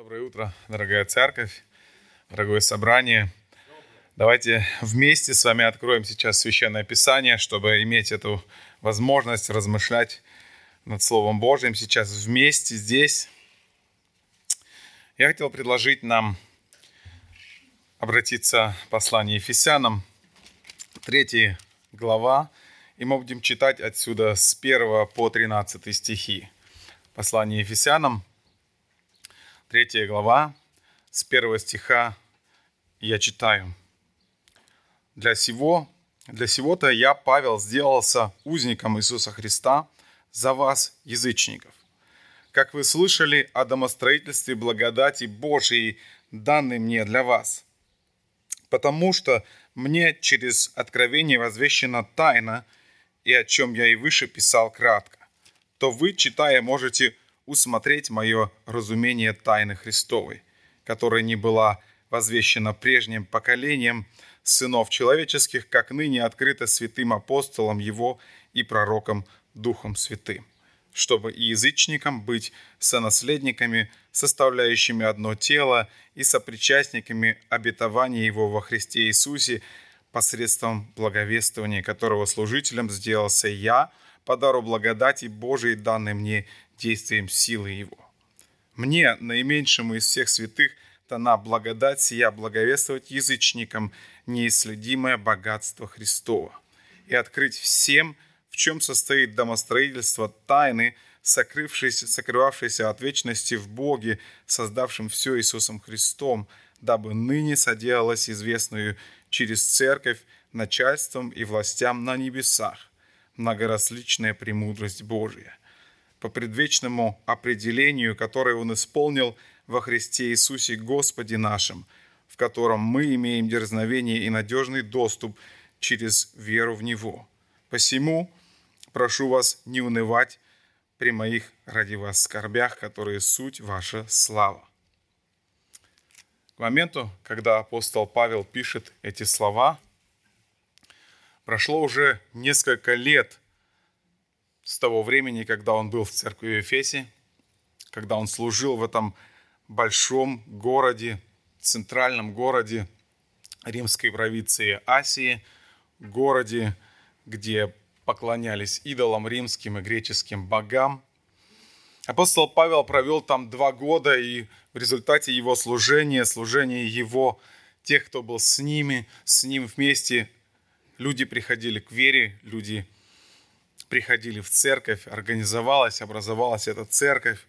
Доброе утро, дорогая церковь, дорогое собрание. Давайте вместе с вами откроем сейчас Священное Писание, чтобы иметь эту возможность размышлять над Словом Божьим сейчас вместе здесь. Я хотел предложить нам обратиться к посланию Ефесянам, 3 глава, и мы будем читать отсюда с 1 по 13 стихи. Послание Ефесянам – 3 глава, с 1 стиха я читаю. «Для сего, для сего-то я, Павел, сделался узником Иисуса Христа за вас, язычников. Как вы слышали о домостроительстве благодати Божией, данной мне для вас. Потому что мне через откровение возвещена тайна, и о чем я и выше писал кратко, то вы, читая, можете усмотреть мое разумение тайны Христовой, которая не была возвещена прежним поколением сынов человеческих, как ныне открыто святым апостолом его и пророком Духом Святым, чтобы и язычникам быть сонаследниками, составляющими одно тело и сопричастниками обетования его во Христе Иисусе посредством благовествования, которого служителем сделался я по дару благодати Божией, данной мне действием силы Его. Мне, наименьшему из всех святых, дана благодать сия благовествовать язычникам неисследимое богатство Христова и открыть всем, в чем состоит домостроительство тайны, сокрывшейся, сокрывавшейся от вечности в Боге, создавшем все Иисусом Христом, дабы ныне соделалось известную через церковь начальством и властям на небесах многоразличная премудрость Божия по предвечному определению, которое Он исполнил во Христе Иисусе Господе нашим, в котором мы имеем дерзновение и надежный доступ через веру в Него. Посему прошу вас не унывать при моих ради вас скорбях, которые суть ваша слава. К моменту, когда апостол Павел пишет эти слова, прошло уже несколько лет с того времени, когда он был в церкви в Эфесе, когда он служил в этом большом городе, центральном городе римской провинции Асии, городе, где поклонялись идолам римским и греческим богам. Апостол Павел провел там два года, и в результате его служения, служения его, тех, кто был с ними, с ним вместе, люди приходили к вере, люди приходили в церковь, организовалась, образовалась эта церковь.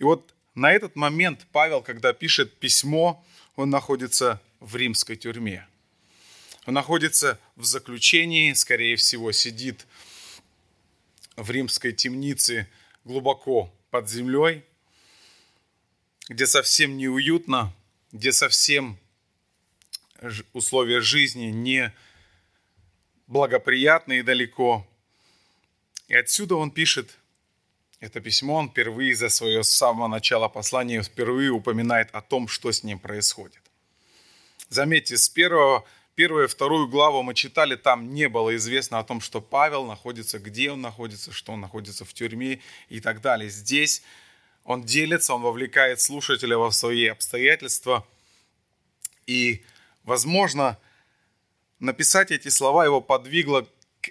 И вот на этот момент Павел, когда пишет письмо, он находится в римской тюрьме. Он находится в заключении, скорее всего, сидит в римской темнице глубоко под землей, где совсем неуютно, где совсем условия жизни не благоприятные далеко. И отсюда он пишет это письмо, он впервые за свое с самого начала послания впервые упоминает о том, что с ним происходит. Заметьте, с первого, первую и вторую главу мы читали, там не было известно о том, что Павел находится, где он находится, что он находится в тюрьме и так далее. Здесь он делится, он вовлекает слушателя во свои обстоятельства. И, возможно, написать эти слова его подвигло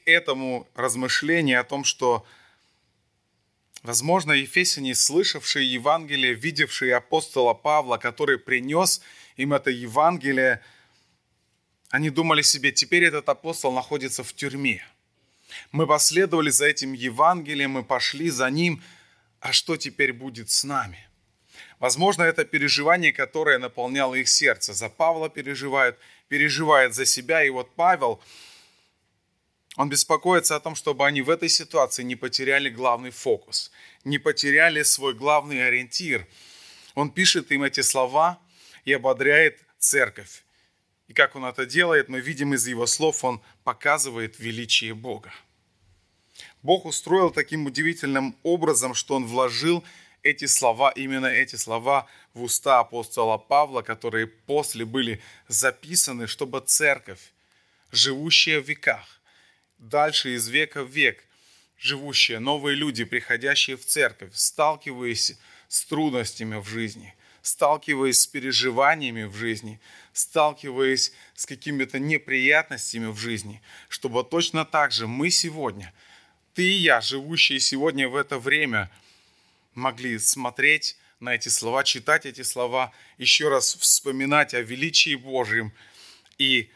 этому размышлению о том, что, возможно, ефесяне, слышавшие Евангелие, видевшие апостола Павла, который принес им это Евангелие, они думали себе, теперь этот апостол находится в тюрьме. Мы последовали за этим Евангелием, мы пошли за ним, а что теперь будет с нами? Возможно, это переживание, которое наполняло их сердце. За Павла переживают, переживает за себя. И вот Павел, он беспокоится о том, чтобы они в этой ситуации не потеряли главный фокус, не потеряли свой главный ориентир. Он пишет им эти слова и ободряет церковь. И как он это делает, мы видим из его слов, он показывает величие Бога. Бог устроил таким удивительным образом, что он вложил эти слова, именно эти слова в уста апостола Павла, которые после были записаны, чтобы церковь, живущая в веках, дальше из века в век живущие, новые люди, приходящие в церковь, сталкиваясь с трудностями в жизни, сталкиваясь с переживаниями в жизни, сталкиваясь с какими-то неприятностями в жизни, чтобы точно так же мы сегодня, ты и я, живущие сегодня в это время, могли смотреть на эти слова, читать эти слова, еще раз вспоминать о величии Божьем и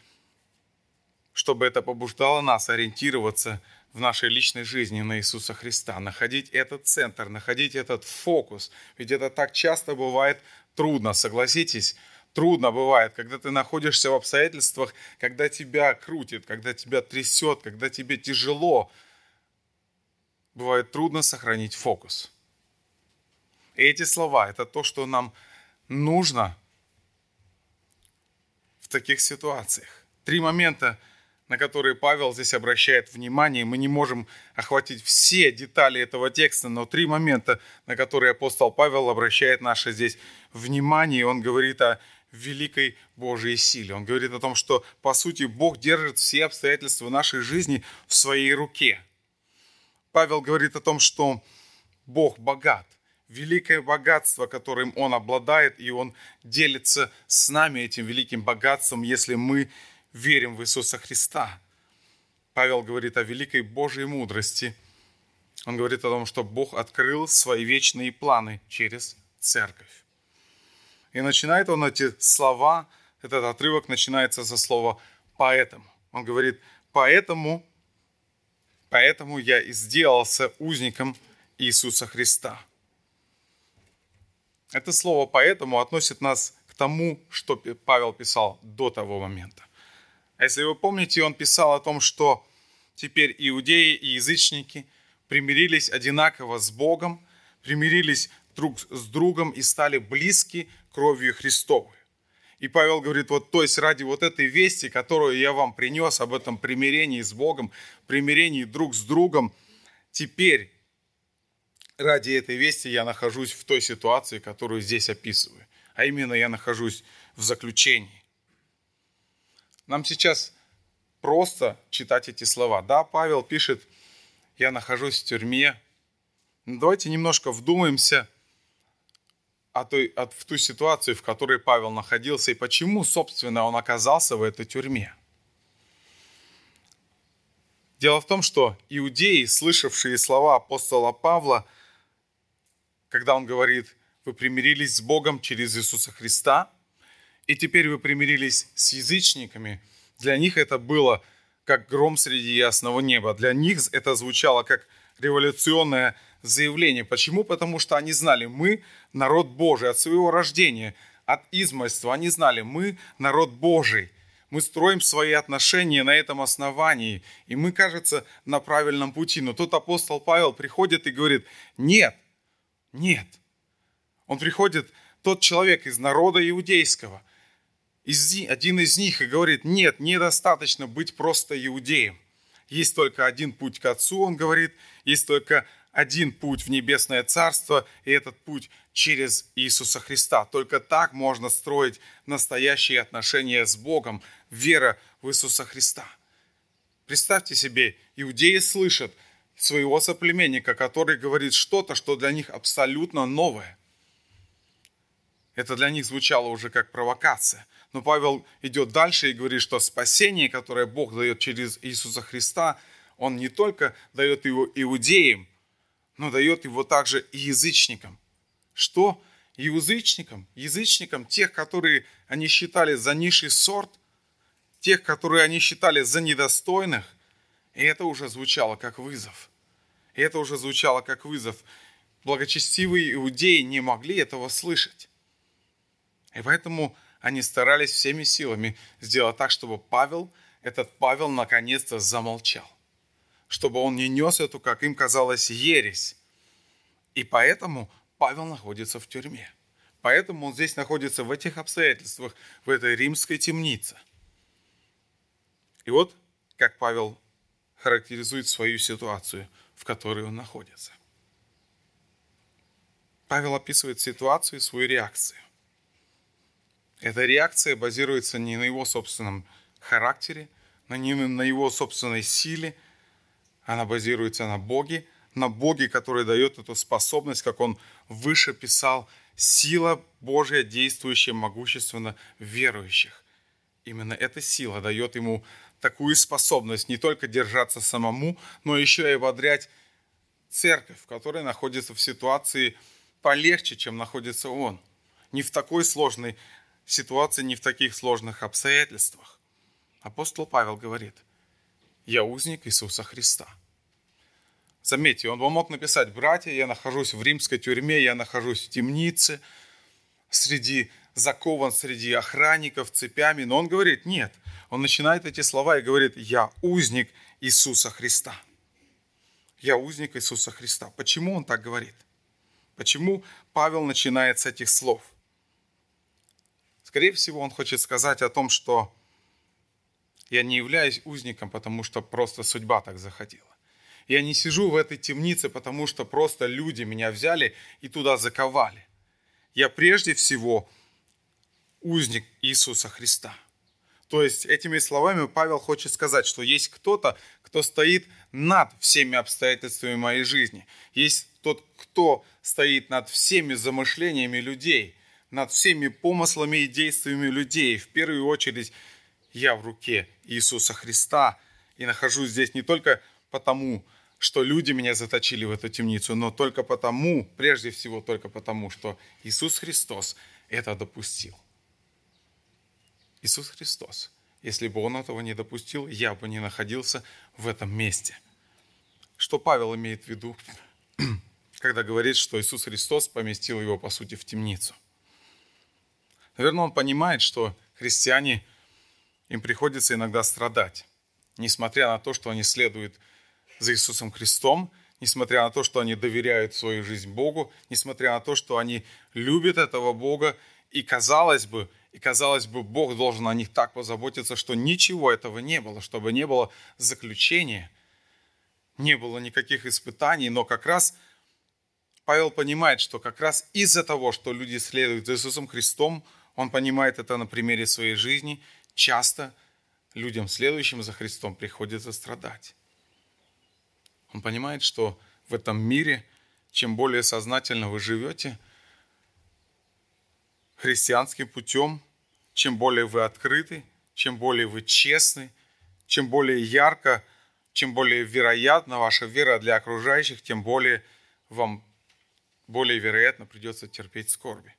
чтобы это побуждало нас ориентироваться в нашей личной жизни на Иисуса Христа, находить этот центр, находить этот фокус. Ведь это так часто бывает трудно, согласитесь, трудно бывает, когда ты находишься в обстоятельствах, когда тебя крутит, когда тебя трясет, когда тебе тяжело. Бывает трудно сохранить фокус. И эти слова – это то, что нам нужно в таких ситуациях. Три момента – на которые Павел здесь обращает внимание. Мы не можем охватить все детали этого текста, но три момента, на которые апостол Павел обращает наше здесь внимание. Он говорит о великой Божьей силе. Он говорит о том, что, по сути, Бог держит все обстоятельства нашей жизни в своей руке. Павел говорит о том, что Бог богат, великое богатство, которым Он обладает, и Он делится с нами этим великим богатством, если мы верим в Иисуса Христа. Павел говорит о великой Божьей мудрости. Он говорит о том, что Бог открыл свои вечные планы через церковь. И начинает он эти слова, этот отрывок начинается со слова «поэтому». Он говорит «поэтому, поэтому я и сделался узником Иисуса Христа». Это слово «поэтому» относит нас к тому, что Павел писал до того момента. А если вы помните, он писал о том, что теперь иудеи и язычники примирились одинаково с Богом, примирились друг с другом и стали близки кровью Христовой. И Павел говорит, вот то есть ради вот этой вести, которую я вам принес об этом примирении с Богом, примирении друг с другом, теперь ради этой вести я нахожусь в той ситуации, которую здесь описываю. А именно я нахожусь в заключении. Нам сейчас просто читать эти слова. Да, Павел пишет, я нахожусь в тюрьме. Но давайте немножко вдумаемся о той, о, в ту ситуацию, в которой Павел находился, и почему, собственно, он оказался в этой тюрьме. Дело в том, что иудеи, слышавшие слова апостола Павла, когда он говорит, вы примирились с Богом через Иисуса Христа – и теперь вы примирились с язычниками, для них это было как гром среди ясного неба. Для них это звучало как революционное заявление. Почему? Потому что они знали, мы народ Божий от своего рождения, от измольства. Они знали, мы народ Божий. Мы строим свои отношения на этом основании. И мы, кажется, на правильном пути. Но тут апостол Павел приходит и говорит, нет, нет. Он приходит, тот человек из народа иудейского – один из них и говорит, нет, недостаточно быть просто иудеем. Есть только один путь к Отцу, он говорит, есть только один путь в небесное царство, и этот путь через Иисуса Христа. Только так можно строить настоящие отношения с Богом, вера в Иисуса Христа. Представьте себе, иудеи слышат своего соплеменника, который говорит что-то, что для них абсолютно новое. Это для них звучало уже как провокация. Но Павел идет дальше и говорит, что спасение, которое Бог дает через Иисуса Христа, Он не только дает его иудеям, но дает его также и язычникам. Что? Язычникам, язычникам, тех, которые они считали за низший сорт, тех, которые они считали за недостойных. И это уже звучало как вызов. И это уже звучало как вызов. Благочестивые иудеи не могли этого слышать. И поэтому они старались всеми силами сделать так, чтобы Павел, этот Павел, наконец-то замолчал. Чтобы он не нес эту, как им казалось, ересь. И поэтому Павел находится в тюрьме. Поэтому он здесь находится в этих обстоятельствах, в этой римской темнице. И вот как Павел характеризует свою ситуацию, в которой он находится. Павел описывает ситуацию и свою реакцию. Эта реакция базируется не на его собственном характере, не на его собственной силе, она базируется на Боге, на Боге, который дает эту способность, как он выше писал, сила Божья, действующая могущественно верующих. Именно эта сила дает ему такую способность не только держаться самому, но еще и ободрять церковь, которая находится в ситуации полегче, чем находится он. Не в такой сложной ситуации, не в таких сложных обстоятельствах. Апостол Павел говорит, я узник Иисуса Христа. Заметьте, он мог написать, братья, я нахожусь в римской тюрьме, я нахожусь в темнице, среди закован среди охранников цепями, но он говорит, нет, он начинает эти слова и говорит, я узник Иисуса Христа. Я узник Иисуса Христа. Почему он так говорит? Почему Павел начинает с этих слов? Скорее всего, он хочет сказать о том, что я не являюсь узником, потому что просто судьба так захотела. Я не сижу в этой темнице, потому что просто люди меня взяли и туда заковали. Я прежде всего узник Иисуса Христа. То есть этими словами Павел хочет сказать, что есть кто-то, кто стоит над всеми обстоятельствами моей жизни. Есть тот, кто стоит над всеми замышлениями людей, над всеми помыслами и действиями людей. В первую очередь я в руке Иисуса Христа и нахожусь здесь не только потому, что люди меня заточили в эту темницу, но только потому, прежде всего только потому, что Иисус Христос это допустил. Иисус Христос. Если бы Он этого не допустил, я бы не находился в этом месте. Что Павел имеет в виду, когда говорит, что Иисус Христос поместил его, по сути, в темницу? Наверное, он понимает, что христиане, им приходится иногда страдать, несмотря на то, что они следуют за Иисусом Христом, несмотря на то, что они доверяют свою жизнь Богу, несмотря на то, что они любят этого Бога, и казалось бы, и казалось бы, Бог должен о них так позаботиться, что ничего этого не было, чтобы не было заключения, не было никаких испытаний, но как раз Павел понимает, что как раз из-за того, что люди следуют за Иисусом Христом, он понимает это на примере своей жизни, часто людям, следующим за Христом, приходится страдать. Он понимает, что в этом мире, чем более сознательно вы живете – христианским путем, чем более вы открыты, чем более вы честны, чем более ярко, чем более вероятна ваша вера для окружающих, тем более вам более вероятно придется терпеть скорби.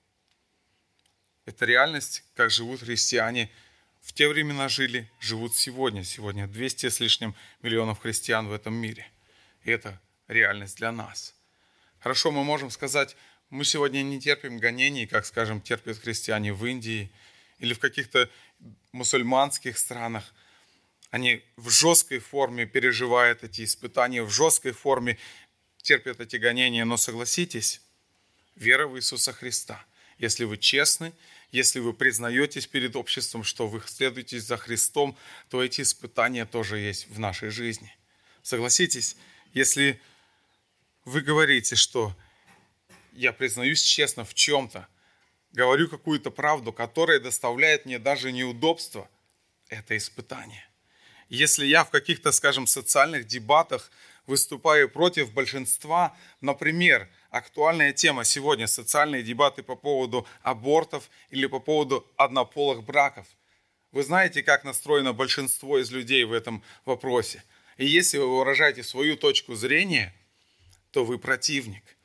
Это реальность, как живут христиане в те времена жили, живут сегодня. Сегодня 200 с лишним миллионов христиан в этом мире. И это реальность для нас. Хорошо, мы можем сказать, мы сегодня не терпим гонений, как, скажем, терпят христиане в Индии или в каких-то мусульманских странах. Они в жесткой форме переживают эти испытания, в жесткой форме терпят эти гонения. Но согласитесь, вера в Иисуса Христа, если вы честны, если вы признаетесь перед обществом, что вы следуете за Христом, то эти испытания тоже есть в нашей жизни. Согласитесь, если вы говорите, что я признаюсь честно в чем-то, говорю какую-то правду, которая доставляет мне даже неудобства, это испытание. Если я в каких-то, скажем, социальных дебатах выступаю против большинства, например, актуальная тема сегодня – социальные дебаты по поводу абортов или по поводу однополых браков. Вы знаете, как настроено большинство из людей в этом вопросе. И если вы выражаете свою точку зрения, то вы противник –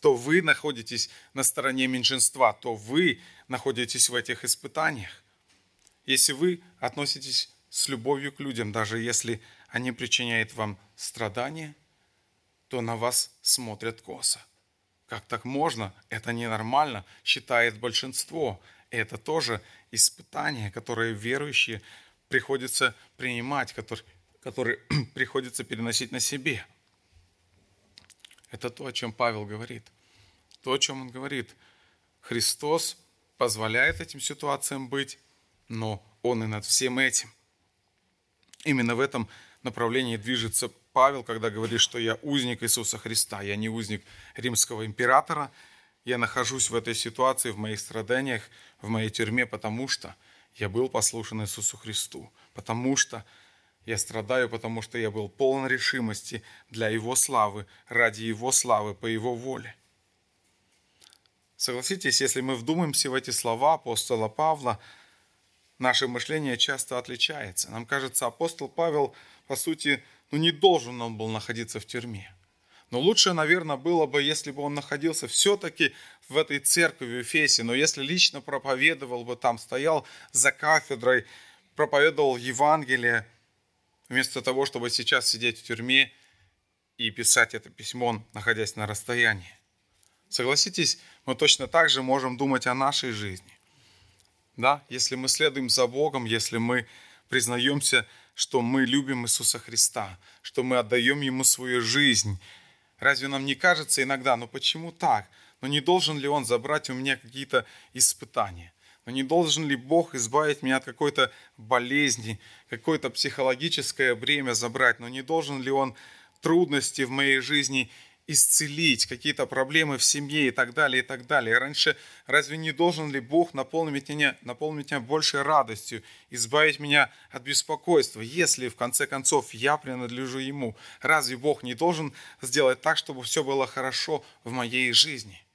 то вы находитесь на стороне меньшинства, то вы находитесь в этих испытаниях. Если вы относитесь с любовью к людям, даже если они причиняют вам страдания, то на вас смотрят косо. Как так можно? Это ненормально, считает большинство. Это тоже испытание, которое верующие приходится принимать, которые, которые приходится переносить на себе – это то, о чем Павел говорит. То, о чем он говорит. Христос позволяет этим ситуациям быть, но Он и над всем этим. Именно в этом направлении движется Павел, когда говорит, что я узник Иисуса Христа, я не узник римского императора, я нахожусь в этой ситуации, в моих страданиях, в моей тюрьме, потому что я был послушан Иисусу Христу, потому что Я страдаю, потому что я был полон решимости для Его славы, ради Его славы, по Его воле. Согласитесь, если мы вдумаемся в эти слова апостола Павла, наше мышление часто отличается. Нам кажется, апостол Павел, по сути, ну не должен он был находиться в тюрьме. Но лучше, наверное, было бы, если бы он находился все-таки в этой церкви в Эфесе, но если лично проповедовал бы там, стоял за кафедрой, проповедовал Евангелие, вместо того, чтобы сейчас сидеть в тюрьме и писать это письмо, находясь на расстоянии. Согласитесь, мы точно так же можем думать о нашей жизни. Да, если мы следуем за Богом, если мы признаемся, что мы любим Иисуса Христа, что мы отдаем Ему свою жизнь, разве нам не кажется иногда, ну почему так? Но не должен ли Он забрать у меня какие-то испытания? Но не должен ли Бог избавить меня от какой-то болезни, какое-то психологическое бремя забрать? Но не должен ли Он трудности в моей жизни исцелить, какие-то проблемы в семье и так далее, и так далее. Раньше разве не должен ли Бог наполнить меня, наполнить меня большей радостью, избавить меня от беспокойства, если в конце концов я принадлежу Ему? Разве Бог не должен сделать так, чтобы все было хорошо в моей жизни?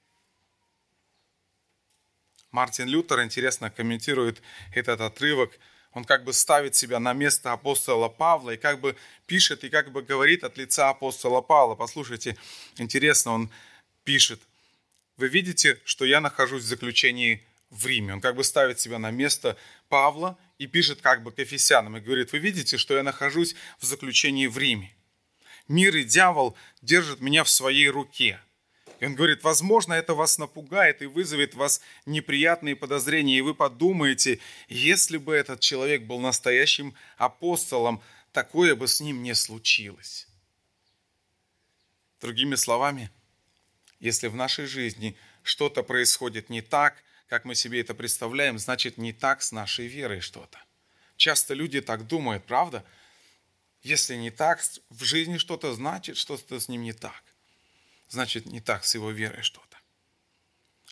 Мартин Лютер интересно комментирует этот отрывок. Он как бы ставит себя на место апостола Павла и как бы пишет и как бы говорит от лица апостола Павла. Послушайте, интересно, он пишет. Вы видите, что я нахожусь в заключении в Риме. Он как бы ставит себя на место Павла и пишет как бы к Ефесянам и говорит, вы видите, что я нахожусь в заключении в Риме. Мир и дьявол держат меня в своей руке – и он говорит, возможно, это вас напугает и вызовет вас неприятные подозрения, и вы подумаете, если бы этот человек был настоящим апостолом, такое бы с ним не случилось. Другими словами, если в нашей жизни что-то происходит не так, как мы себе это представляем, значит не так с нашей верой что-то. Часто люди так думают, правда? Если не так в жизни что-то, значит что-то с ним не так значит не так с его верой что-то.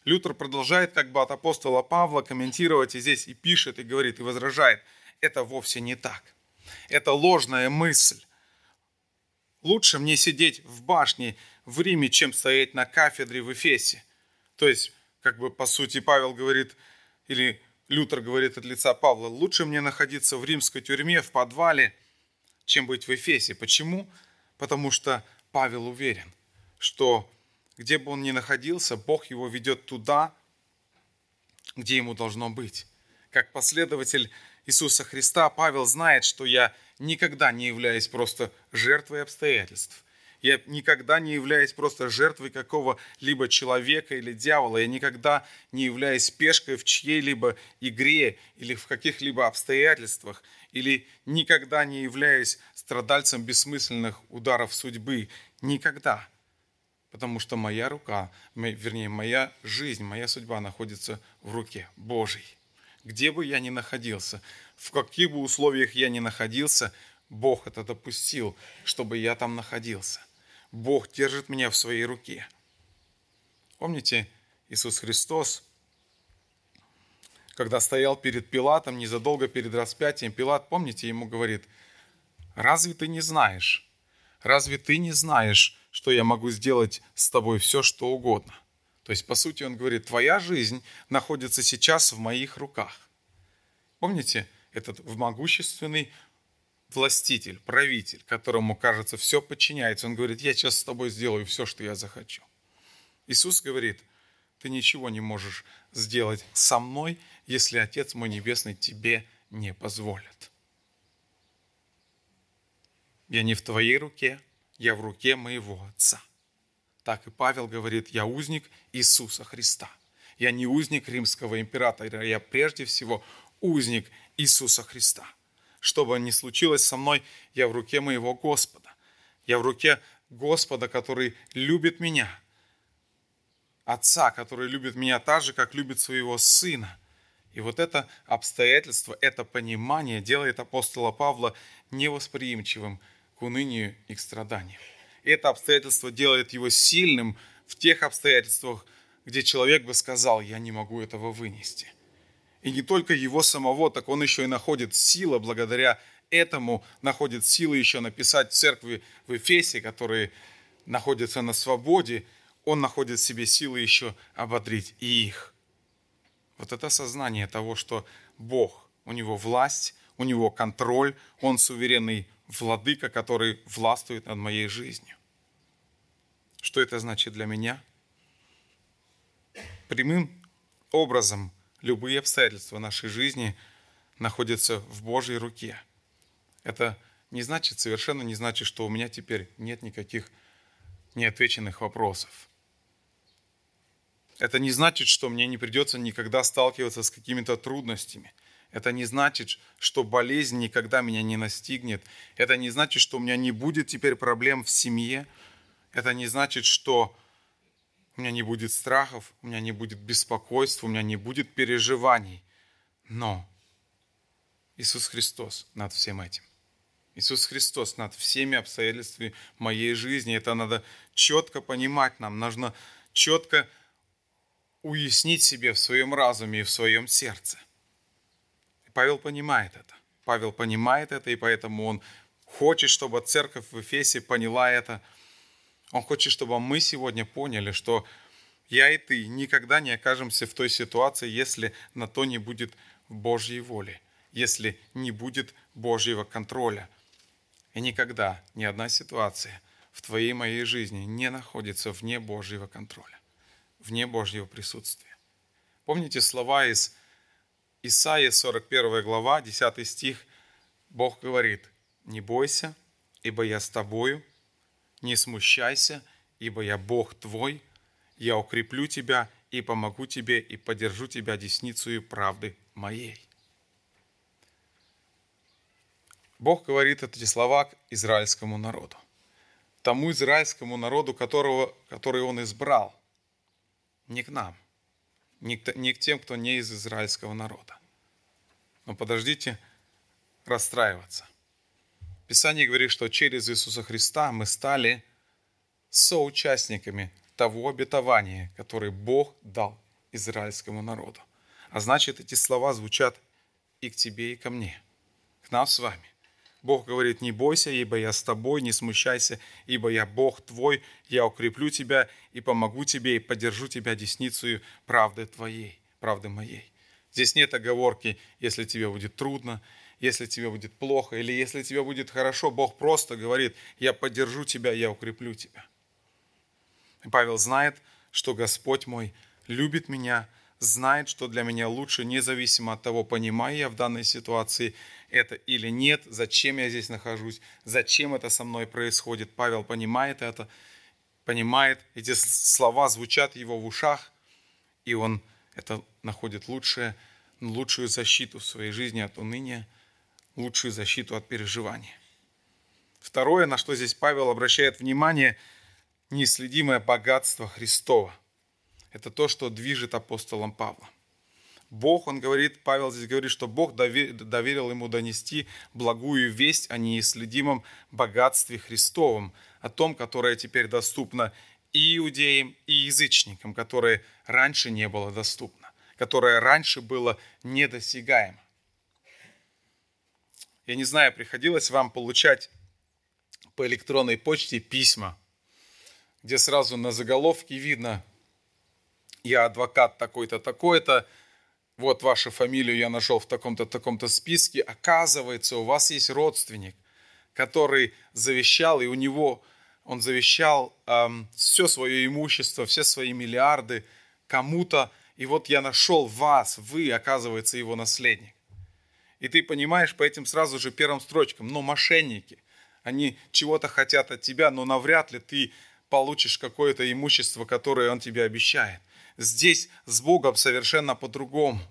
Лютер продолжает как бы от апостола Павла комментировать и здесь и пишет, и говорит, и возражает, это вовсе не так. Это ложная мысль. Лучше мне сидеть в башне в Риме, чем стоять на кафедре в Эфесе. То есть, как бы по сути Павел говорит, или Лютер говорит от лица Павла, лучше мне находиться в римской тюрьме, в подвале, чем быть в Эфесе. Почему? Потому что Павел уверен, что где бы он ни находился, Бог его ведет туда, где ему должно быть. Как последователь Иисуса Христа, Павел знает, что я никогда не являюсь просто жертвой обстоятельств. Я никогда не являюсь просто жертвой какого-либо человека или дьявола. Я никогда не являюсь пешкой в чьей-либо игре или в каких-либо обстоятельствах. Или никогда не являюсь страдальцем бессмысленных ударов судьбы. Никогда потому что моя рука, вернее, моя жизнь, моя судьба находится в руке Божьей. Где бы я ни находился, в каких бы условиях я ни находился, Бог это допустил, чтобы я там находился. Бог держит меня в своей руке. Помните, Иисус Христос, когда стоял перед Пилатом, незадолго перед распятием, Пилат, помните, ему говорит, разве ты не знаешь, разве ты не знаешь, что я могу сделать с тобой все, что угодно. То есть, по сути, он говорит, твоя жизнь находится сейчас в моих руках. Помните, этот могущественный властитель, правитель, которому, кажется, все подчиняется. Он говорит, я сейчас с тобой сделаю все, что я захочу. Иисус говорит, ты ничего не можешь сделать со мной, если Отец мой Небесный тебе не позволит. Я не в твоей руке, я в руке моего Отца. Так и Павел говорит, я узник Иисуса Христа. Я не узник римского императора, я прежде всего узник Иисуса Христа. Что бы ни случилось со мной, я в руке моего Господа. Я в руке Господа, который любит меня. Отца, который любит меня так же, как любит своего Сына. И вот это обстоятельство, это понимание делает апостола Павла невосприимчивым к унынию и к страданиям. Это обстоятельство делает его сильным в тех обстоятельствах, где человек бы сказал, я не могу этого вынести. И не только его самого, так он еще и находит силы благодаря этому находит силы еще написать церкви в Эфесе, которые находятся на свободе, он находит в себе силы еще ободрить и их. Вот это сознание того, что Бог, у него власть, у него контроль, он суверенный владыка, который властвует над моей жизнью. Что это значит для меня? Прямым образом любые обстоятельства нашей жизни находятся в Божьей руке. Это не значит, совершенно не значит, что у меня теперь нет никаких неотвеченных вопросов. Это не значит, что мне не придется никогда сталкиваться с какими-то трудностями. Это не значит, что болезнь никогда меня не настигнет. Это не значит, что у меня не будет теперь проблем в семье. Это не значит, что у меня не будет страхов, у меня не будет беспокойства, у меня не будет переживаний. Но Иисус Христос над всем этим. Иисус Христос над всеми обстоятельствами моей жизни. Это надо четко понимать нам. Нужно четко уяснить себе в своем разуме и в своем сердце. Павел понимает это. Павел понимает это, и поэтому он хочет, чтобы церковь в Эфесе поняла это. Он хочет, чтобы мы сегодня поняли, что я и ты никогда не окажемся в той ситуации, если на то не будет Божьей воли, если не будет Божьего контроля. И никогда ни одна ситуация в твоей моей жизни не находится вне Божьего контроля вне Божьего присутствия. Помните слова из Исаии 41 глава, 10 стих? Бог говорит, не бойся, ибо я с тобою, не смущайся, ибо я Бог твой, я укреплю тебя и помогу тебе и поддержу тебя десницей правды моей. Бог говорит эти слова к израильскому народу. Тому израильскому народу, которого, который он избрал – не к нам, не к, не к тем, кто не из израильского народа. Но подождите расстраиваться. Писание говорит, что через Иисуса Христа мы стали соучастниками того обетования, которое Бог дал израильскому народу. А значит, эти слова звучат и к тебе, и ко мне, к нам с вами. Бог говорит, не бойся, ибо я с тобой, не смущайся, ибо я Бог твой, я укреплю тебя и помогу тебе, и поддержу тебя десницей правды твоей, правды моей. Здесь нет оговорки, если тебе будет трудно, если тебе будет плохо, или если тебе будет хорошо, Бог просто говорит, я поддержу тебя, я укреплю тебя. И Павел знает, что Господь мой любит меня, знает, что для меня лучше, независимо от того, понимаю я в данной ситуации это или нет, зачем я здесь нахожусь, зачем это со мной происходит. Павел понимает это, понимает, эти слова звучат его в ушах, и он это находит лучшее, лучшую защиту в своей жизни от уныния, лучшую защиту от переживания. Второе, на что здесь Павел обращает внимание, неисследимое богатство Христова. Это то, что движет апостолом Павлом. Бог, он говорит, Павел здесь говорит, что Бог доверил ему донести благую весть о неисследимом богатстве Христовом, о том, которое теперь доступно и иудеям, и язычникам, которое раньше не было доступно, которое раньше было недосягаемо. Я не знаю, приходилось вам получать по электронной почте письма, где сразу на заголовке видно я адвокат такой-то, такой-то, вот вашу фамилию я нашел в таком-то, таком-то списке, оказывается, у вас есть родственник, который завещал, и у него он завещал эм, все свое имущество, все свои миллиарды кому-то, и вот я нашел вас, вы, оказывается, его наследник. И ты понимаешь по этим сразу же первым строчкам, но мошенники, они чего-то хотят от тебя, но навряд ли ты получишь какое-то имущество, которое он тебе обещает. Здесь с Богом совершенно по-другому.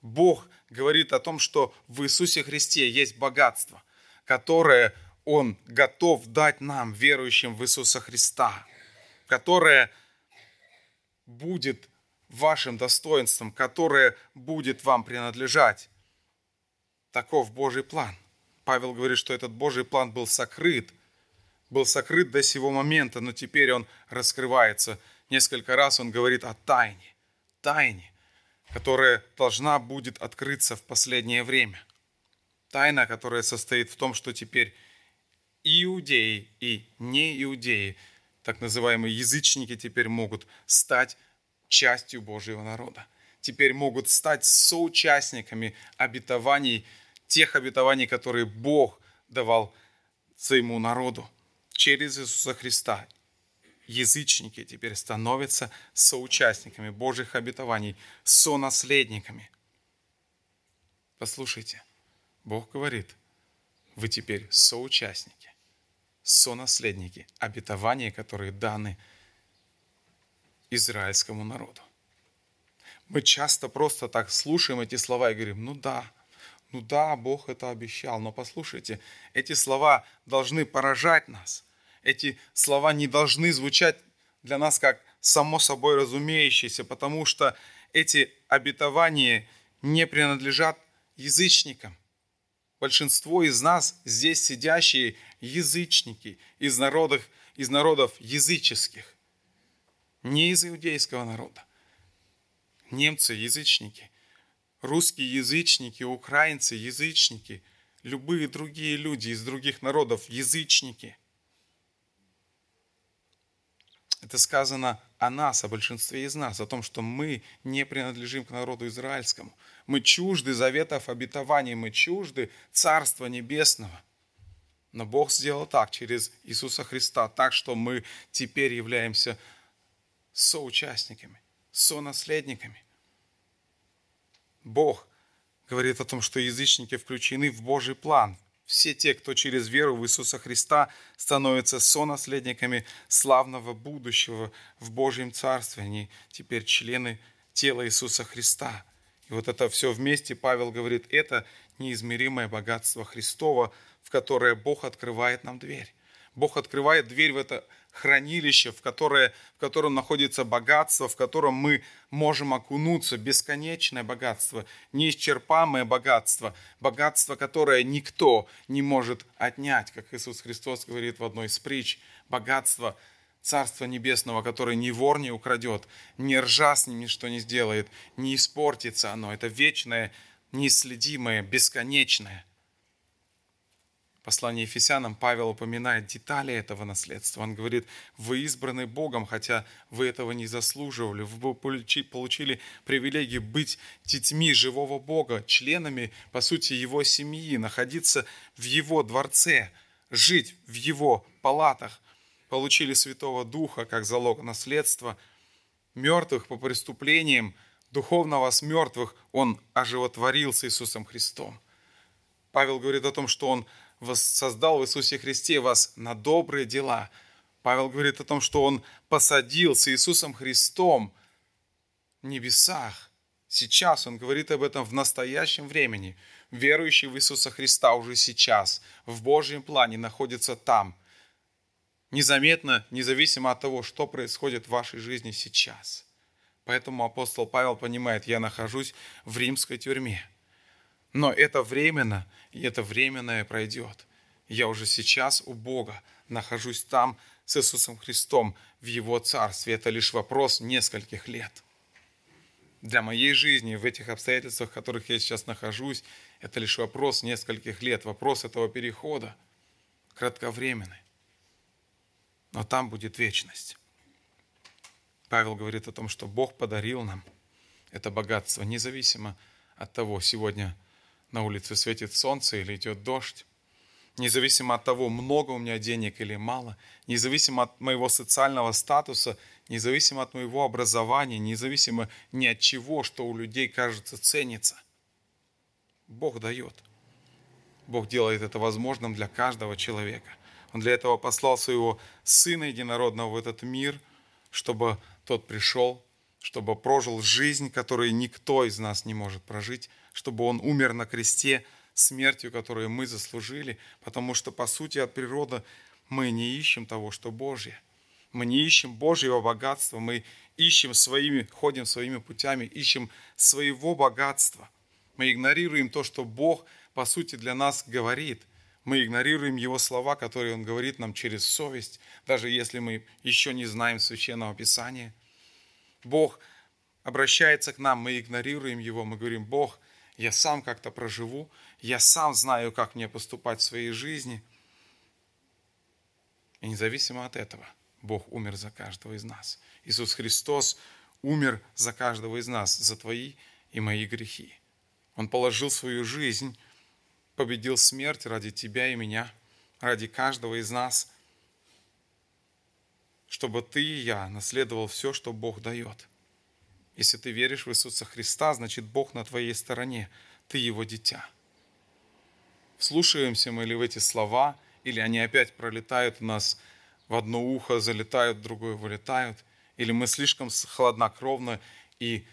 Бог говорит о том, что в Иисусе Христе есть богатство, которое Он готов дать нам, верующим в Иисуса Христа, которое будет вашим достоинством, которое будет вам принадлежать. Таков Божий план. Павел говорит, что этот Божий план был сокрыт, был сокрыт до сего момента, но теперь он раскрывается – Несколько раз он говорит о тайне, тайне, которая должна будет открыться в последнее время. Тайна, которая состоит в том, что теперь иудеи и не иудеи, так называемые язычники, теперь могут стать частью Божьего народа. Теперь могут стать соучастниками обетований, тех обетований, которые Бог давал своему народу через Иисуса Христа. Язычники теперь становятся соучастниками Божьих обетований, сонаследниками. Послушайте, Бог говорит, вы теперь соучастники, сонаследники обетований, которые даны израильскому народу. Мы часто просто так слушаем эти слова и говорим, ну да, ну да, Бог это обещал, но послушайте, эти слова должны поражать нас. Эти слова не должны звучать для нас как само собой разумеющиеся, потому что эти обетования не принадлежат язычникам. Большинство из нас здесь сидящие язычники из народов, из народов языческих, не из иудейского народа. Немцы язычники – русские язычники, украинцы язычники, любые другие люди из других народов язычники. Это сказано о нас, о большинстве из нас, о том, что мы не принадлежим к народу израильскому. Мы чужды заветов обетований, мы чужды Царства Небесного. Но Бог сделал так через Иисуса Христа, так что мы теперь являемся соучастниками, сонаследниками. Бог говорит о том, что язычники включены в Божий план. Все те, кто через веру в Иисуса Христа становятся сонаследниками славного будущего в Божьем Царстве. Они теперь члены тела Иисуса Христа. И вот это все вместе, Павел говорит, это неизмеримое богатство Христова, в которое Бог открывает нам дверь. Бог открывает дверь в это хранилище, в, которое, в котором находится богатство, в котором мы можем окунуться, бесконечное богатство, неисчерпаемое богатство, богатство, которое никто не может отнять, как Иисус Христос говорит в одной из притч, богатство Царства Небесного, которое ни вор не украдет, ни ржа с ним ничто не сделает, не испортится оно. Это вечное, неисследимое, бесконечное послании Ефесянам Павел упоминает детали этого наследства. Он говорит, вы избраны Богом, хотя вы этого не заслуживали. Вы получили привилегию быть детьми живого Бога, членами, по сути, Его семьи, находиться в Его дворце, жить в Его палатах. Получили Святого Духа как залог наследства. Мертвых по преступлениям, духовного с мертвых Он оживотворил с Иисусом Христом. Павел говорит о том, что Он воссоздал в Иисусе Христе вас на добрые дела. Павел говорит о том, что Он посадил с Иисусом Христом в небесах. Сейчас Он говорит об этом в настоящем времени. Верующий в Иисуса Христа уже сейчас, в Божьем плане, находится там. Незаметно, независимо от того, что происходит в вашей жизни сейчас. Поэтому апостол Павел понимает, я нахожусь в римской тюрьме. Но это временно, и это временное пройдет. Я уже сейчас у Бога, нахожусь там с Иисусом Христом в Его Царстве. Это лишь вопрос нескольких лет. Для моей жизни в этих обстоятельствах, в которых я сейчас нахожусь, это лишь вопрос нескольких лет, вопрос этого перехода, кратковременный. Но там будет вечность. Павел говорит о том, что Бог подарил нам это богатство, независимо от того, сегодня – на улице светит солнце или идет дождь, независимо от того, много у меня денег или мало, независимо от моего социального статуса, независимо от моего образования, независимо ни от чего, что у людей, кажется, ценится. Бог дает. Бог делает это возможным для каждого человека. Он для этого послал своего Сына Единородного в этот мир, чтобы тот пришел, чтобы прожил жизнь, которую никто из нас не может прожить, чтобы Он умер на кресте смертью, которую мы заслужили, потому что, по сути, от природы мы не ищем того, что Божье. Мы не ищем Божьего богатства, мы ищем своими, ходим своими путями, ищем своего богатства. Мы игнорируем то, что Бог, по сути, для нас говорит. Мы игнорируем Его слова, которые Он говорит нам через совесть, даже если мы еще не знаем Священного Писания. Бог обращается к нам, мы игнорируем Его, мы говорим, Бог, я сам как-то проживу, я сам знаю, как мне поступать в своей жизни. И независимо от этого, Бог умер за каждого из нас. Иисус Христос умер за каждого из нас, за твои и мои грехи. Он положил свою жизнь, победил смерть ради тебя и меня, ради каждого из нас, чтобы ты и я наследовал все, что Бог дает. Если ты веришь в Иисуса Христа, значит Бог на твоей стороне, ты Его дитя. Слушаемся мы ли в эти слова, или они опять пролетают у нас в одно ухо, залетают, в другое вылетают, или мы слишком хладнокровно и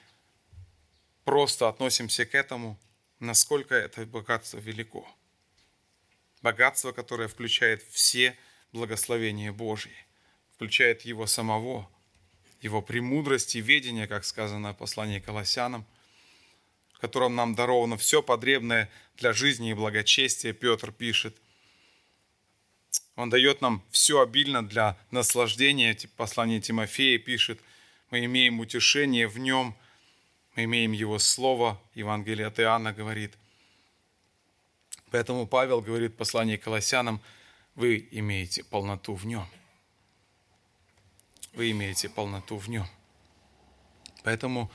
просто относимся к этому, насколько это богатство велико. Богатство, которое включает все благословения Божьи, включает Его самого, Его премудрость и ведение, как сказано в послании Колоссянам, в котором нам даровано все потребное для жизни и благочестия, Петр пишет. Он дает нам все обильно для наслаждения. Послание Тимофея пишет, мы имеем утешение в нем – мы имеем Его Слово, Евангелие от Иоанна говорит. Поэтому Павел говорит в послании Колоссянам, вы имеете полноту в Нем. Вы имеете полноту в Нем. Поэтому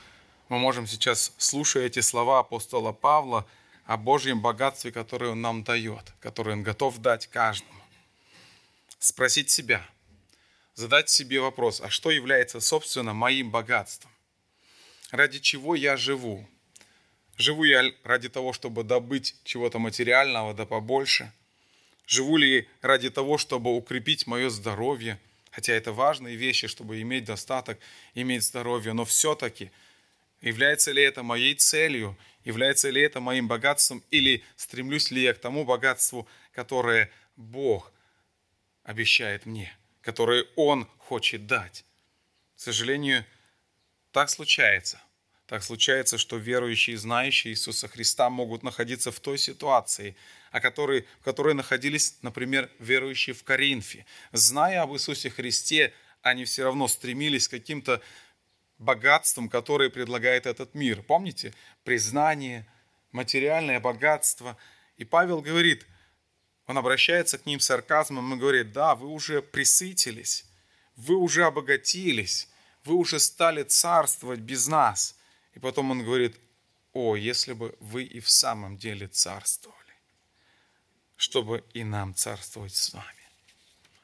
мы можем сейчас, слушая эти слова апостола Павла, о Божьем богатстве, которое Он нам дает, которое Он готов дать каждому, спросить себя, задать себе вопрос, а что является, собственно, моим богатством? ради чего я живу. Живу я ради того, чтобы добыть чего-то материального, да побольше? Живу ли ради того, чтобы укрепить мое здоровье? Хотя это важные вещи, чтобы иметь достаток, иметь здоровье, но все-таки является ли это моей целью, является ли это моим богатством, или стремлюсь ли я к тому богатству, которое Бог обещает мне, которое Он хочет дать. К сожалению, так случается. Так случается, что верующие и знающие Иисуса Христа могут находиться в той ситуации, о которой, в которой находились, например, верующие в Коринфе. Зная об Иисусе Христе, они все равно стремились к каким-то богатствам, которые предлагает этот мир. Помните? Признание, материальное богатство. И Павел говорит, он обращается к ним с сарказмом и говорит, да, вы уже присытились, вы уже обогатились, вы уже стали царствовать без нас. И потом он говорит, о, если бы вы и в самом деле царствовали, чтобы и нам царствовать с вами.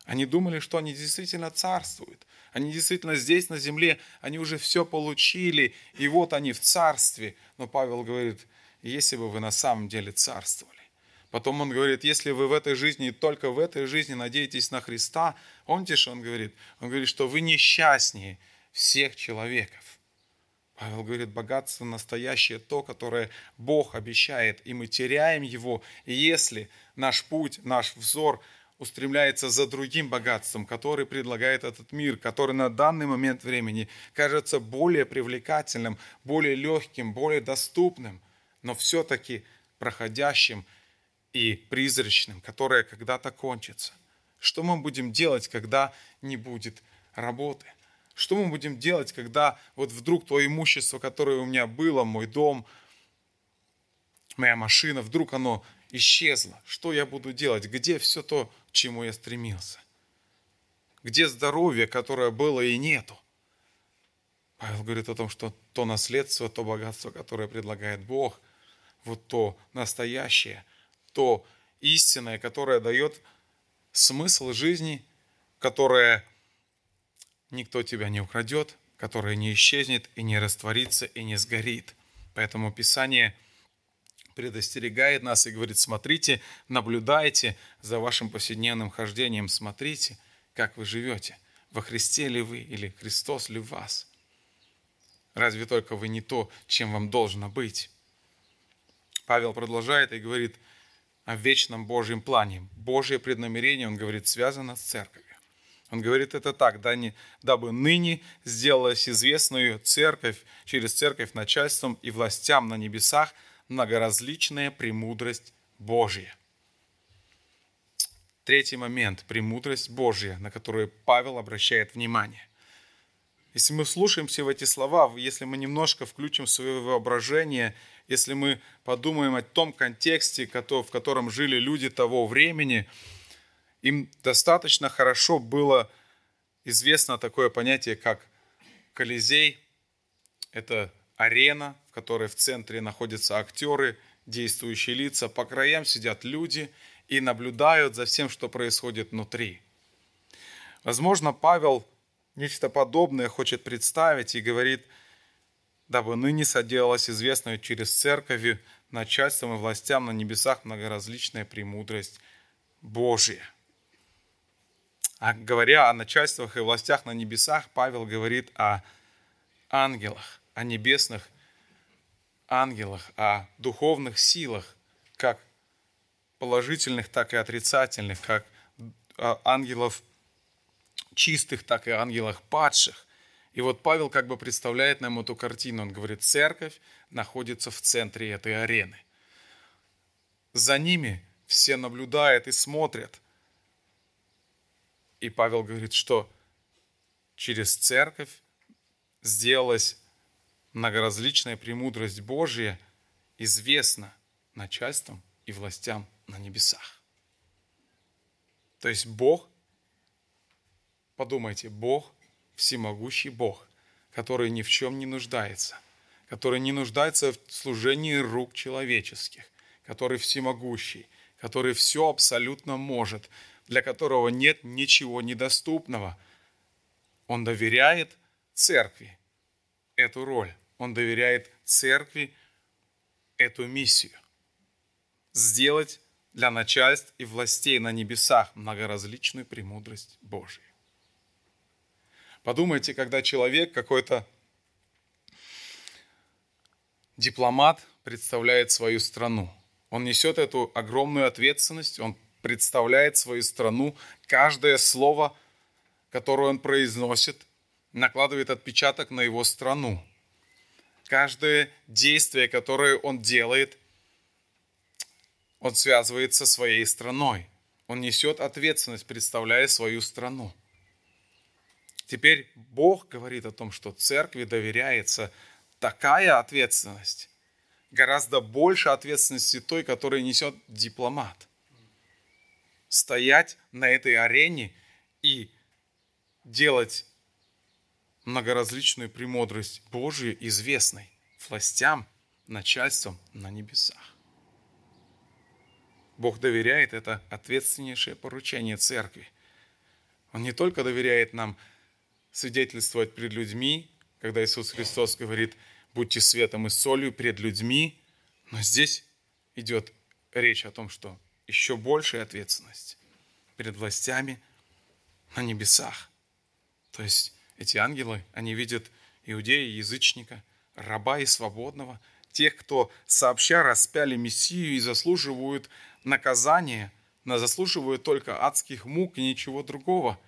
Они думали, что они действительно царствуют. Они действительно здесь, на земле, они уже все получили, и вот они в царстве. Но Павел говорит, если бы вы на самом деле царствовали. Потом он говорит, если вы в этой жизни, только в этой жизни надеетесь на Христа, помните, что он говорит? Он говорит, что вы несчастнее, всех человеков. Павел говорит, богатство настоящее то, которое Бог обещает, и мы теряем его. Если наш путь, наш взор устремляется за другим богатством, который предлагает этот мир, который на данный момент времени кажется более привлекательным, более легким, более доступным, но все-таки проходящим и призрачным, которое когда-то кончится. Что мы будем делать, когда не будет работы? Что мы будем делать, когда вот вдруг то имущество, которое у меня было, мой дом, моя машина, вдруг оно исчезло? Что я буду делать? Где все то, к чему я стремился? Где здоровье, которое было и нету? Павел говорит о том, что то наследство, то богатство, которое предлагает Бог, вот то настоящее, то истинное, которое дает смысл жизни, которое никто тебя не украдет, которое не исчезнет и не растворится и не сгорит. Поэтому Писание предостерегает нас и говорит, смотрите, наблюдайте за вашим повседневным хождением, смотрите, как вы живете, во Христе ли вы или Христос ли в вас. Разве только вы не то, чем вам должно быть? Павел продолжает и говорит о вечном Божьем плане. Божье преднамерение, он говорит, связано с церковью. Он говорит это так, дабы ныне сделалась известную церковь, через церковь начальством и властям на небесах многоразличная премудрость Божья. Третий момент – премудрость Божья, на которую Павел обращает внимание. Если мы слушаемся в эти слова, если мы немножко включим свое воображение, если мы подумаем о том контексте, в котором жили люди того времени, им достаточно хорошо было известно такое понятие, как Колизей. Это арена, в которой в центре находятся актеры, действующие лица, по краям сидят люди и наблюдают за всем, что происходит внутри. Возможно, Павел нечто подобное хочет представить и говорит, дабы ныне соделалась известной через церковь начальством и властям на небесах многоразличная премудрость Божия. А говоря о начальствах и властях на небесах, Павел говорит о ангелах, о небесных ангелах, о духовных силах, как положительных, так и отрицательных, как ангелов чистых, так и ангелах падших. И вот Павел как бы представляет нам эту картину. Он говорит, церковь находится в центре этой арены. За ними все наблюдают и смотрят. И Павел говорит, что через церковь сделалась многоразличная премудрость Божия известна начальством и властям на небесах. То есть Бог Подумайте, Бог, всемогущий Бог, который ни в чем не нуждается, который не нуждается в служении рук человеческих, который всемогущий, который все абсолютно может, для которого нет ничего недоступного. Он доверяет церкви эту роль, он доверяет церкви эту миссию. Сделать для начальств и властей на небесах многоразличную премудрость Божию. Подумайте, когда человек какой-то дипломат представляет свою страну. Он несет эту огромную ответственность, он представляет свою страну. Каждое слово, которое он произносит, накладывает отпечаток на его страну. Каждое действие, которое он делает, он связывается со своей страной. Он несет ответственность, представляя свою страну. Теперь Бог говорит о том, что церкви доверяется такая ответственность, гораздо больше ответственности той, которую несет дипломат. Стоять на этой арене и делать многоразличную премудрость Божию известной властям, начальством на небесах. Бог доверяет это ответственнейшее поручение церкви. Он не только доверяет нам свидетельствовать пред людьми, когда Иисус Христос говорит, будьте светом и солью пред людьми, но здесь идет речь о том, что еще большая ответственность перед властями на небесах. То есть эти ангелы, они видят иудея язычника, раба и свободного, тех, кто сообща распяли Мессию и заслуживают наказания, но заслуживают только адских мук и ничего другого –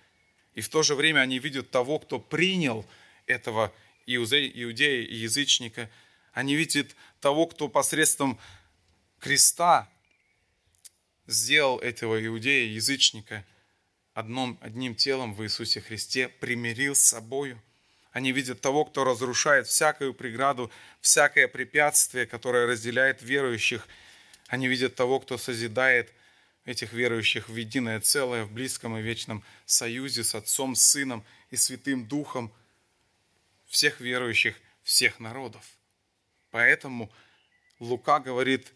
и в то же время они видят того, кто принял этого иудея и язычника. Они видят того, кто посредством креста сделал этого иудея язычника одном, одним телом в Иисусе Христе, примирил с собою. Они видят того, кто разрушает всякую преграду, всякое препятствие, которое разделяет верующих. Они видят того, кто созидает этих верующих в единое целое, в близком и вечном союзе с Отцом, Сыном и Святым Духом всех верующих, всех народов. Поэтому Лука говорит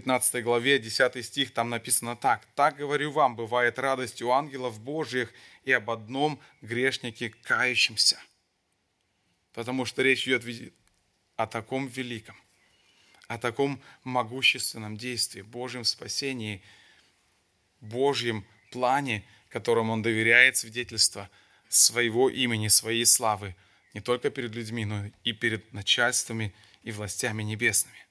15 главе, 10 стих, там написано так. «Так говорю вам, бывает радость у ангелов Божьих и об одном грешнике кающемся». Потому что речь идет о таком великом, о таком могущественном действии, Божьем спасении – Божьем плане, которому Он доверяет свидетельство своего имени, своей славы, не только перед людьми, но и перед начальствами и властями небесными.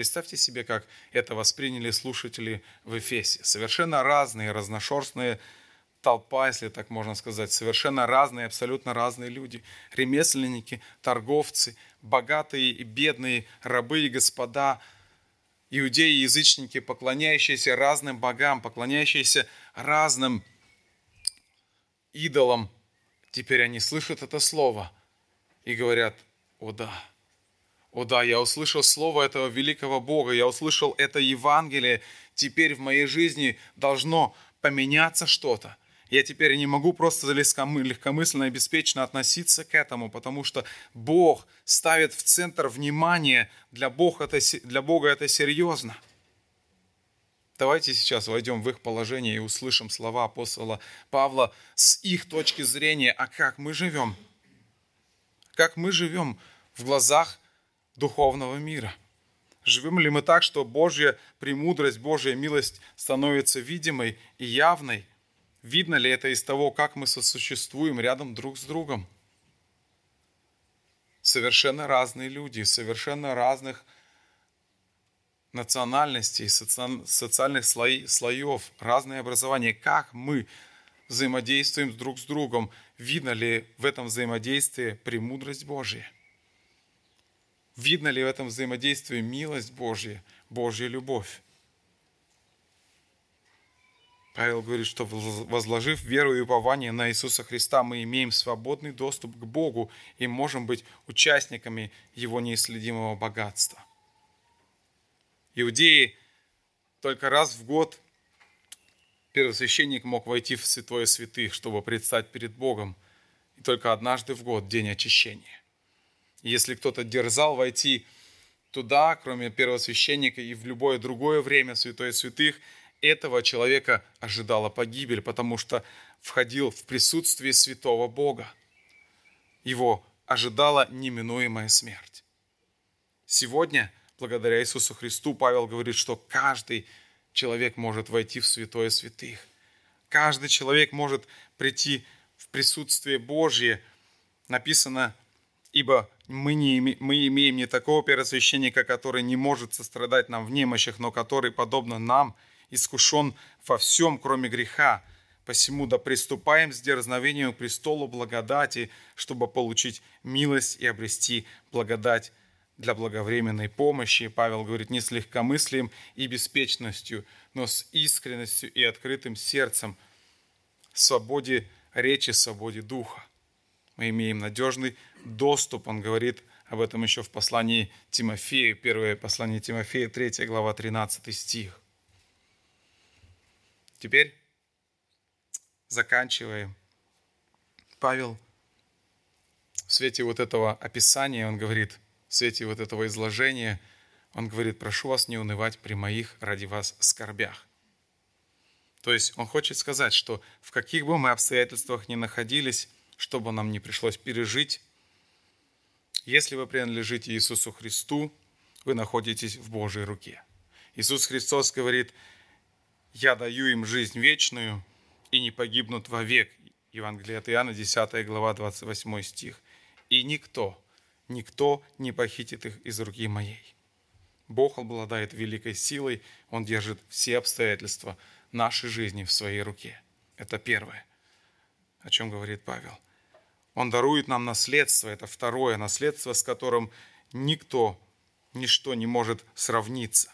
Представьте себе, как это восприняли слушатели в Эфесе. Совершенно разные, разношерстные толпа, если так можно сказать, совершенно разные, абсолютно разные люди. Ремесленники, торговцы, богатые и бедные, рабы и господа – иудеи и язычники, поклоняющиеся разным богам, поклоняющиеся разным идолам, теперь они слышат это слово и говорят, о да, о да, я услышал слово этого великого Бога, я услышал это Евангелие, теперь в моей жизни должно поменяться что-то. Я теперь не могу просто легкомысленно и беспечно относиться к этому, потому что Бог ставит в центр внимания. Для Бога это, для Бога это серьезно. Давайте сейчас войдем в их положение и услышим слова апостола Павла с их точки зрения, а как мы живем. Как мы живем в глазах духовного мира. Живем ли мы так, что Божья премудрость, Божья милость становится видимой и явной – Видно ли это из того, как мы сосуществуем рядом друг с другом? Совершенно разные люди, совершенно разных национальностей, социальных слоев, разное образование. Как мы взаимодействуем друг с другом? Видно ли в этом взаимодействии премудрость Божья? Видно ли в этом взаимодействии милость Божья, Божья любовь? Павел говорит, что возложив веру и упование на Иисуса Христа, мы имеем свободный доступ к Богу и можем быть участниками Его неисследимого богатства. Иудеи только раз в год первосвященник мог войти в святое святых, чтобы предстать перед Богом, и только однажды в год день очищения. Если кто-то дерзал войти туда, кроме первосвященника, и в любое другое время святое святых – этого человека ожидала погибель, потому что входил в присутствие святого Бога. Его ожидала неминуемая смерть. Сегодня, благодаря Иисусу Христу, Павел говорит, что каждый человек может войти в святое святых. Каждый человек может прийти в присутствие Божье. Написано, ибо мы, не, мы имеем не такого первосвященника, который не может сострадать нам в немощах, но который, подобно нам, – искушен во всем, кроме греха. Посему да приступаем с дерзновением к престолу благодати, чтобы получить милость и обрести благодать для благовременной помощи. Павел говорит, не с легкомыслием и беспечностью, но с искренностью и открытым сердцем, свободе речи, свободе духа. Мы имеем надежный доступ, он говорит об этом еще в послании Тимофею, первое послание Тимофея, 3 глава, 13 стих. Теперь заканчиваем. Павел в свете вот этого описания, он говорит, в свете вот этого изложения, он говорит, прошу вас не унывать при моих ради вас скорбях. То есть он хочет сказать, что в каких бы мы обстоятельствах ни находились, чтобы нам не пришлось пережить, если вы принадлежите Иисусу Христу, вы находитесь в Божьей руке. Иисус Христос говорит, я даю им жизнь вечную, и не погибнут вовек. Евангелие от Иоанна, 10 глава, 28 стих. И никто, никто не похитит их из руки моей. Бог обладает великой силой, Он держит все обстоятельства нашей жизни в своей руке. Это первое, о чем говорит Павел. Он дарует нам наследство, это второе наследство, с которым никто, ничто не может сравниться.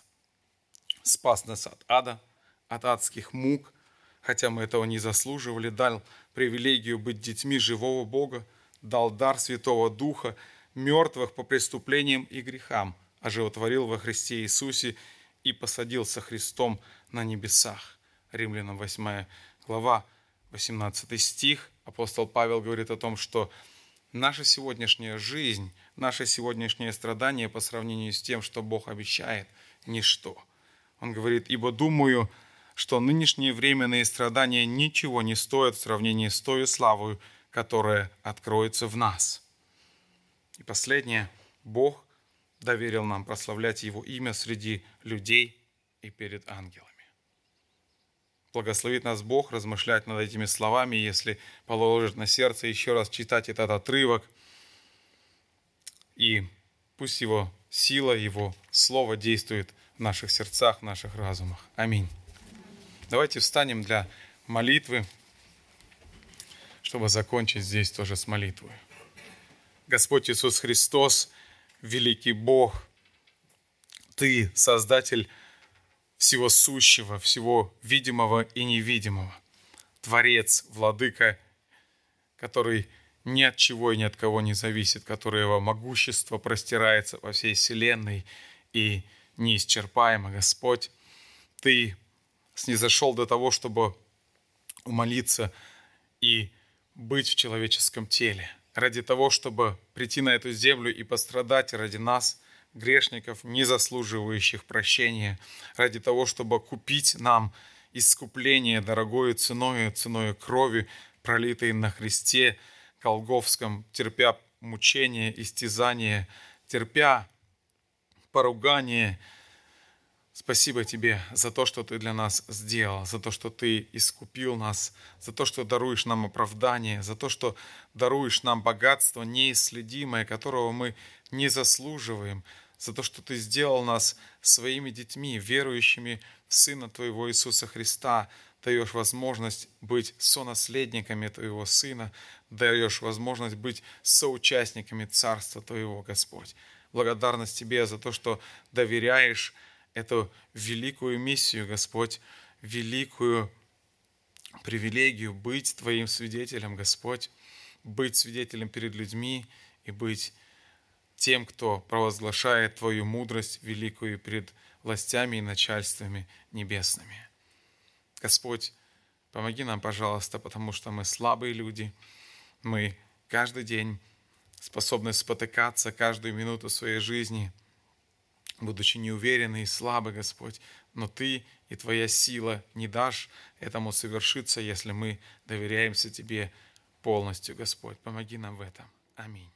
Спас нас от ада – от адских мук, хотя мы этого не заслуживали, дал привилегию быть детьми живого Бога, дал дар Святого Духа, мертвых по преступлениям и грехам, оживотворил во Христе Иисусе и посадил со Христом на небесах. Римлянам 8 глава, 18 стих. Апостол Павел говорит о том, что наша сегодняшняя жизнь, наше сегодняшнее страдание по сравнению с тем, что Бог обещает, ничто. Он говорит, ибо думаю, что нынешние временные страдания ничего не стоят в сравнении с той славой, которая откроется в нас. И последнее. Бог доверил нам прославлять Его имя среди людей и перед ангелами. Благословит нас Бог размышлять над этими словами, если положит на сердце еще раз читать этот отрывок. И пусть Его сила, Его Слово действует в наших сердцах, в наших разумах. Аминь. Давайте встанем для молитвы, чтобы закончить здесь тоже с молитвой. Господь Иисус Христос, великий Бог, Ты Создатель всего сущего, всего видимого и невидимого, Творец, Владыка, который ни от чего и ни от кого не зависит, которого могущество простирается во всей вселенной и неисчерпаемо, Господь. Ты снизошел до того, чтобы умолиться и быть в человеческом теле, ради того, чтобы прийти на эту землю и пострадать ради нас, грешников, не заслуживающих прощения, ради того, чтобы купить нам искупление дорогою ценой, ценой крови, пролитой на Христе Голговском, терпя мучение, истязание, терпя поругание. Спасибо тебе за то, что ты для нас сделал, за то, что ты искупил нас, за то, что даруешь нам оправдание, за то, что даруешь нам богатство неисследимое, которого мы не заслуживаем, за то, что Ты сделал нас своими детьми, верующими в Сына Твоего Иисуса Христа, даешь возможность быть сонаследниками Твоего Сына, даешь возможность быть соучастниками Царства Твоего, Господь. Благодарность Тебе за то, что доверяешь эту великую миссию, Господь, великую привилегию быть Твоим свидетелем, Господь, быть свидетелем перед людьми и быть тем, кто провозглашает Твою мудрость великую пред властями и начальствами небесными. Господь, помоги нам, пожалуйста, потому что мы слабые люди, мы каждый день способны спотыкаться каждую минуту своей жизни, будучи неуверенны и слабы, Господь, но Ты и Твоя сила не дашь этому совершиться, если мы доверяемся Тебе полностью, Господь. Помоги нам в этом. Аминь.